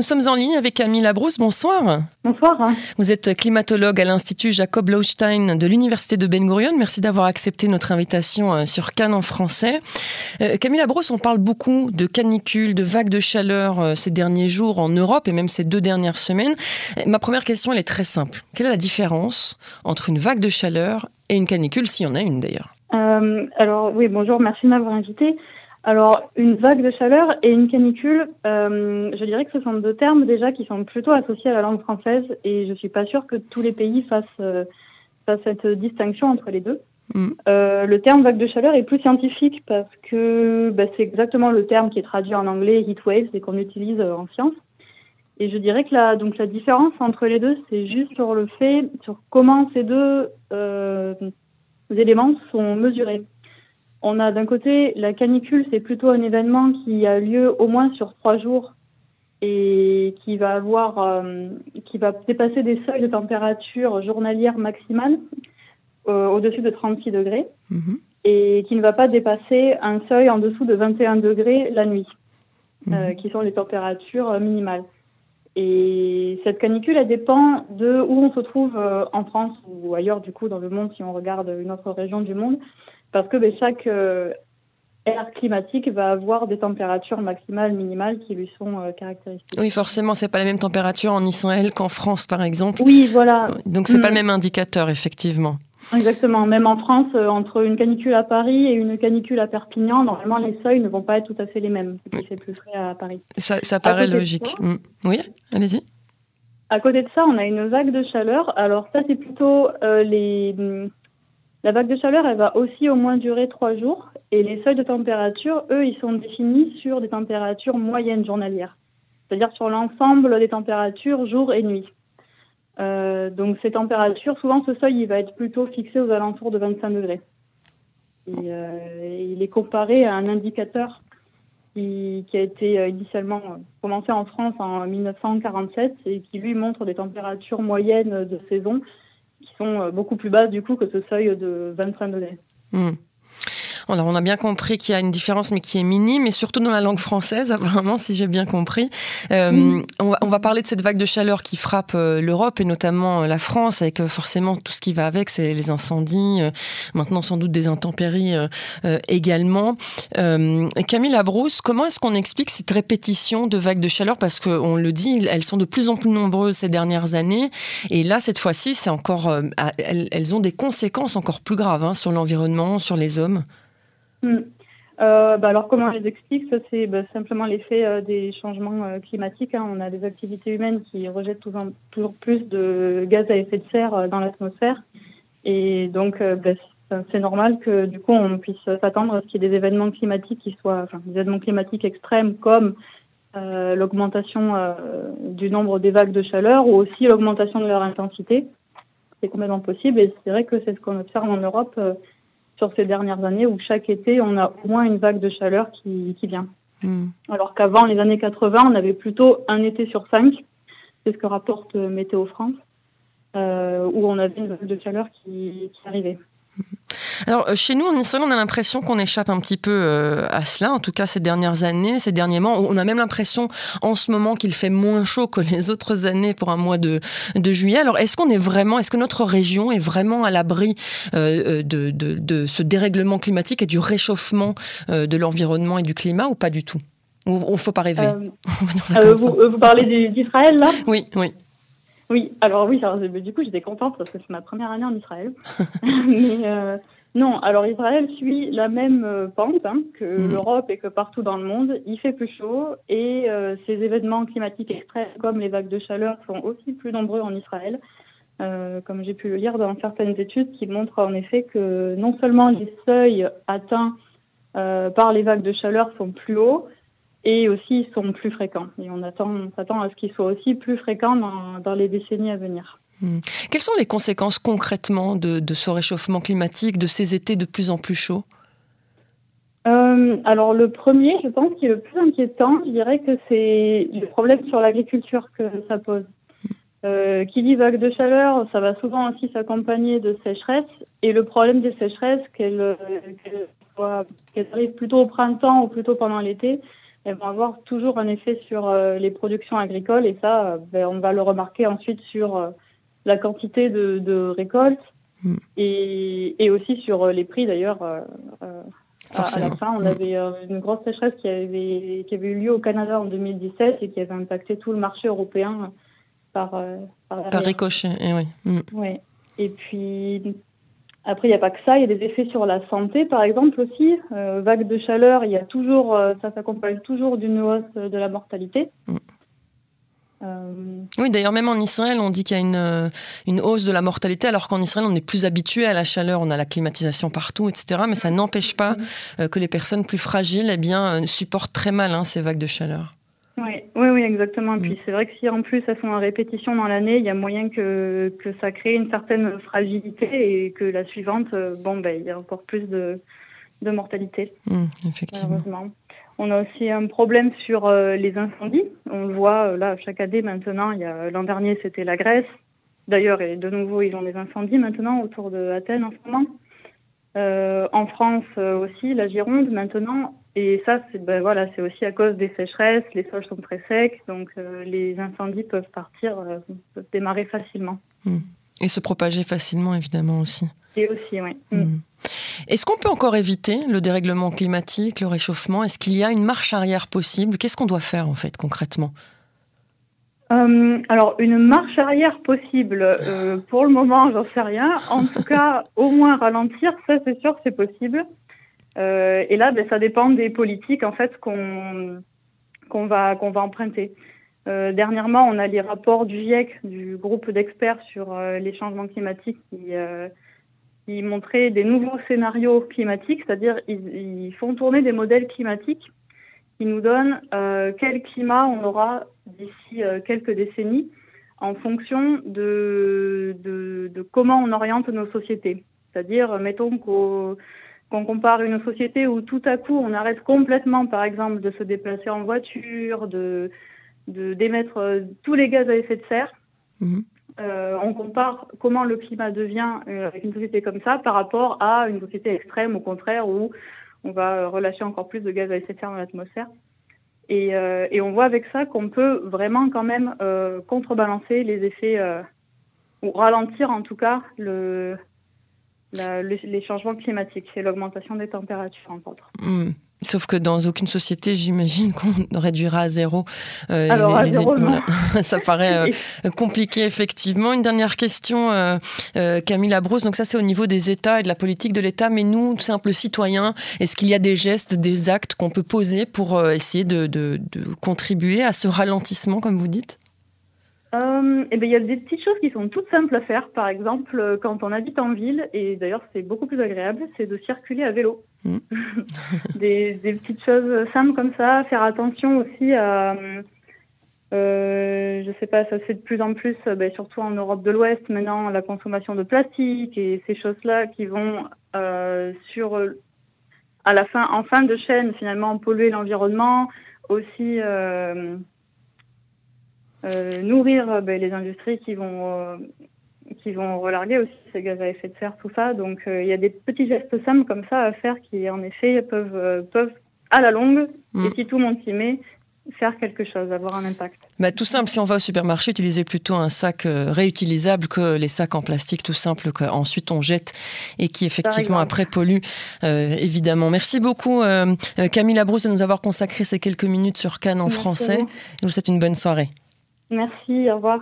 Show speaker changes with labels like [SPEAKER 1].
[SPEAKER 1] Nous sommes en ligne avec Camille Labrousse. Bonsoir.
[SPEAKER 2] Bonsoir.
[SPEAKER 1] Vous êtes climatologue à l'Institut Jacob Laustein de l'Université de Ben Gurion. Merci d'avoir accepté notre invitation euh, sur Cannes en français. Euh, Camille Labrousse, on parle beaucoup de canicules, de vagues de chaleur euh, ces derniers jours en Europe et même ces deux dernières semaines. Ma première question, elle est très simple. Quelle est la différence entre une vague de chaleur et une canicule, s'il y en a une d'ailleurs?
[SPEAKER 2] Alors oui, bonjour, merci de m'avoir invité. Alors, une vague de chaleur et une canicule, euh, je dirais que ce sont deux termes déjà qui sont plutôt associés à la langue française et je suis pas sûre que tous les pays fassent, euh, cette distinction entre les deux. Mm. Euh, le terme vague de chaleur est plus scientifique parce que bah, c'est exactement le terme qui est traduit en anglais heat waves et qu'on utilise en science. Et je dirais que la, donc la différence entre les deux, c'est juste sur le fait, sur comment ces deux éléments sont mesurés. On a d'un côté la canicule, c'est plutôt un événement qui a lieu au moins sur trois jours et qui va avoir, euh, qui va dépasser des seuils de température journalière maximale euh, au-dessus de 36 degrés mhm. et qui ne va pas dépasser un seuil en dessous de 21 degrés la nuit, euh, mhm. qui sont les températures minimales. Et cette canicule, elle dépend de où on se trouve en France ou ailleurs du coup dans le monde si on regarde une autre région du monde parce que ben, chaque euh, air climatique va avoir des températures maximales, minimales qui lui sont euh, caractéristiques.
[SPEAKER 1] Oui, forcément, c'est pas la même température en Israël qu'en France, par exemple.
[SPEAKER 2] Oui, voilà.
[SPEAKER 1] Donc c'est n'est pas le mm. même indicateur, effectivement.
[SPEAKER 2] Exactement. Même en France, euh, entre une canicule à Paris et une canicule à Perpignan, normalement les seuils ne vont pas être tout à fait les mêmes. C'est plus frais à Paris.
[SPEAKER 1] Ça, ça paraît logique. Mm. Oui, allez-y.
[SPEAKER 2] À côté de ça, on a une vague de chaleur. Alors ça, c'est plutôt les la vague de chaleur, elle va aussi au moins durer trois jours et les seuils de température, eux, ils sont définis sur des températures moyennes journalières, c'est-à-dire sur l'ensemble des températures jour et nuit. Euh, donc ces températures, souvent ce seuil, il va être plutôt fixé aux alentours de 25 degrés. Euh, il est comparé à un indicateur qui, qui a été euh, initialement commencé en France en 1947 et qui lui montre des températures moyennes de saison sont euh, beaucoup plus basses du coup que ce seuil de 25 degrés. Hmm.
[SPEAKER 1] Alors, on a bien compris qu'il y a une différence, mais qui est minime, et surtout dans la langue française, apparemment, si j'ai bien compris. Euh, on, va, parler de cette vague de chaleur qui frappe euh, l'Europe et notamment la France, avec forcément tout ce qui va avec, c'est les incendies, maintenant sans doute des intempéries également. Camille Labrousse, comment est-ce qu'on explique cette répétition de vagues de chaleur? Parce qu'on le dit, elles sont de plus en plus nombreuses ces dernières années, et là, cette fois-ci, c'est encore, elles, ont des conséquences encore plus graves hein, sur l'environnement, sur les hommes.
[SPEAKER 2] Hmm. Euh, bah alors comment on les explique? Ça c'est bah, simplement l'effet euh, des changements euh, climatiques. Hein. On a des activités humaines qui rejettent toujours, plus de gaz à effet de serre dans l'atmosphère, et donc bah, c'est normal que du coup on puisse s'attendre à ce qu'il y ait des événements climatiques qui soient, enfin, des événements climatiques extrêmes comme l'augmentation du nombre des vagues de chaleur ou aussi l'augmentation de leur intensité. C'est complètement possible et c'est vrai que c'est ce qu'on observe en Europe sur ces dernières années où chaque été, on a au moins une vague de chaleur qui, qui vient. Hmm. Alors qu'avant, les années 80, on avait plutôt un été sur cinq. C'est ce que rapporte Météo France, euh, où on avait une vague de chaleur qui, qui arrivait.
[SPEAKER 1] Alors, euh, chez nous, en Israël, on a l'impression qu'on échappe un petit peu euh, à cela, en tout cas ces dernières années, ces derniers mois. On a même l'impression en ce moment qu'il fait moins chaud que les autres années pour un mois de, de juillet. Alors, est-ce qu'on est vraiment, est-ce que notre région est vraiment à l'abri euh, de, de, de, ce dérèglement climatique et du réchauffement de l'environnement et du climat ou pas du tout? Il ne faut pas rêver.
[SPEAKER 2] vous, vous, parlez d'Israël, là?
[SPEAKER 1] Oui, oui.
[SPEAKER 2] Oui, alors oui, du coup j'étais contente parce que c'est ma première année en Israël. Mais euh, non, alors Israël suit la même euh, pente hein, que mm. l'Europe et que partout dans le monde. Il fait plus chaud et euh, ces événements climatiques extrêmes comme les vagues de chaleur sont aussi plus nombreux en Israël. comme j'ai pu le lire dans certaines études qui montrent en effet que non seulement les seuils atteints par les vagues de chaleur sont plus hauts, et aussi ils sont plus fréquents. Et on attend, s'attend à ce qu'ils soient aussi plus fréquents dans, les décennies à venir.
[SPEAKER 1] Hmm. Quelles sont les conséquences concrètement de, ce réchauffement climatique, de ces étés de plus en plus chauds?
[SPEAKER 2] Euh, alors le premier, je pense, qui est le plus inquiétant, je dirais que c'est le problème sur l'agriculture que ça pose. Euh, qui dit vague de chaleur, ça va souvent aussi s'accompagner de sécheresse. Et le problème des sécheresses, qu'elles qu arrivent plutôt au printemps ou plutôt pendant l'été, elles vont avoir toujours un effet sur les productions agricoles et ça, ben, on va le remarquer ensuite sur la quantité de, de récoltes mm. et, et, aussi sur les prix d'ailleurs. À, la fin, on mm. avait une grosse sécheresse qui avait, qui avait eu lieu au Canada en 2017 et qui avait impacté tout le marché européen par,
[SPEAKER 1] par, par ricochet. Et oui.
[SPEAKER 2] Mm. Ouais. Et puis après, il n'y a pas que ça, il y a des effets sur la santé, par exemple aussi. Euh, vague de chaleur, il y a toujours, euh, ça s'accompagne toujours d'une hausse de la mortalité. Mm.
[SPEAKER 1] Euh, oui, d'ailleurs, même en Israël, on dit qu'il y a une, une, hausse de la mortalité, alors qu'en Israël, on est plus habitué à la chaleur, on a la climatisation partout, etc. Mais ça n'empêche pas mm. que les personnes plus fragiles eh bien, supportent très mal hein, ces vagues de chaleur.
[SPEAKER 2] Oui, oui, oui, exactement. Et puis mm. c'est vrai que si en plus elles sont en répétition dans l'année, il y a moyen que, que ça crée une certaine fragilité et que la suivante, euh, bon, ben, il y a encore plus de, de mortalité.
[SPEAKER 1] Mm, effectivement.
[SPEAKER 2] On a aussi un problème sur euh, les incendies. On le voit euh, là chaque année maintenant. A l'an dernier c'était la Grèce. D'ailleurs, et de nouveau ils ont des incendies maintenant autour de Athènes en ce moment. en France aussi, la Gironde maintenant. Et ça, c'est ben voilà, c'est aussi à cause des sécheresses. Les sols sont très secs, donc euh, les incendies peuvent partir, euh, peuvent démarrer facilement.
[SPEAKER 1] Hmm. Et se propager facilement, évidemment aussi.
[SPEAKER 2] Et aussi, oui. Hmm. Hmm.
[SPEAKER 1] Est-ce qu'on peut encore éviter le dérèglement climatique, le réchauffement? Est-ce qu'il y a une marche arrière possible? Qu'est-ce qu'on doit faire en fait concrètement?
[SPEAKER 2] Euh, alors, une marche arrière possible, pour le moment, j'en sais rien. En tout cas, au moins ralentir, ça c'est sûr, c'est possible. Euh, et là, ben, ça dépend des politiques en fait qu'on qu'on va qu'on va emprunter. Euh, dernièrement, on a les rapports du GIEC, du groupe d'experts sur euh, les changements climatiques, qui, euh, qui montraient des nouveaux scénarios climatiques, c'est-à-dire ils, ils, font tourner des modèles climatiques qui nous donnent euh, quel climat on aura d'ici quelques décennies en fonction de, comment on oriente nos sociétés. C'est-à-dire, mettons qu'on compare une société où tout à coup on arrête complètement, par exemple, de se déplacer en voiture, de d'émettre euh, tous les gaz à effet de serre, mhm. Euh, on compare comment le climat devient euh, avec une société comme ça par rapport à une société extrême, au contraire, où on va relâcher encore plus de gaz à effet de serre dans l'atmosphère. Et, euh, on voit avec ça qu'on peut vraiment quand même euh, contrebalancer les effets, ou ralentir en tout cas le, les changements climatiques et l'augmentation des températures, entre autres.
[SPEAKER 1] Hmm. Sauf que dans aucune société, j'imagine qu'on réduira à zéro.
[SPEAKER 2] Euh, Alors, à zéro,
[SPEAKER 1] ça paraît euh, compliqué, effectivement. Une dernière question, euh, euh, Camille Labrousse. Donc ça, c'est au niveau des États et de la politique de l'État. Mais nous, simples citoyens, est-ce qu'il y a des gestes, des actes qu'on peut poser pour essayer de, de, de contribuer à ce ralentissement, comme vous dites?
[SPEAKER 2] Euh, eh ben, il y a des petites choses qui sont toutes simples à faire. Par exemple, euh, quand on habite en ville, et d'ailleurs c'est beaucoup plus agréable, c'est de circuler à vélo. Mmh. des, des, petites choses simples comme ça. Faire attention aussi à, euh, je sais pas, ça se fait de plus en plus, euh, ben, surtout en Europe de l'Ouest maintenant, la consommation de plastique et ces choses-là qui vont euh, sur, à la fin, en fin de chaîne finalement polluer l'environnement. Aussi euh, euh, nourrir euh, ben, les industries qui vont euh, qui vont relarguer aussi ces gaz à effet de serre, tout ça. Donc il y a des petits gestes simples comme ça à faire qui en effet peuvent peuvent à la longue et mm. si tout le monde s'y met faire quelque chose, avoir un impact.
[SPEAKER 1] Bah, tout simple, si on va au supermarché, utiliser plutôt un sac réutilisable que les sacs en plastique tout simple qu'ensuite on jette et qui effectivement après pollue, euh, évidemment. Merci beaucoup euh, Camille Labrousse de nous avoir consacré ces quelques minutes sur Cannes en français. Je vous souhaite une bonne soirée.
[SPEAKER 2] Merci, au revoir.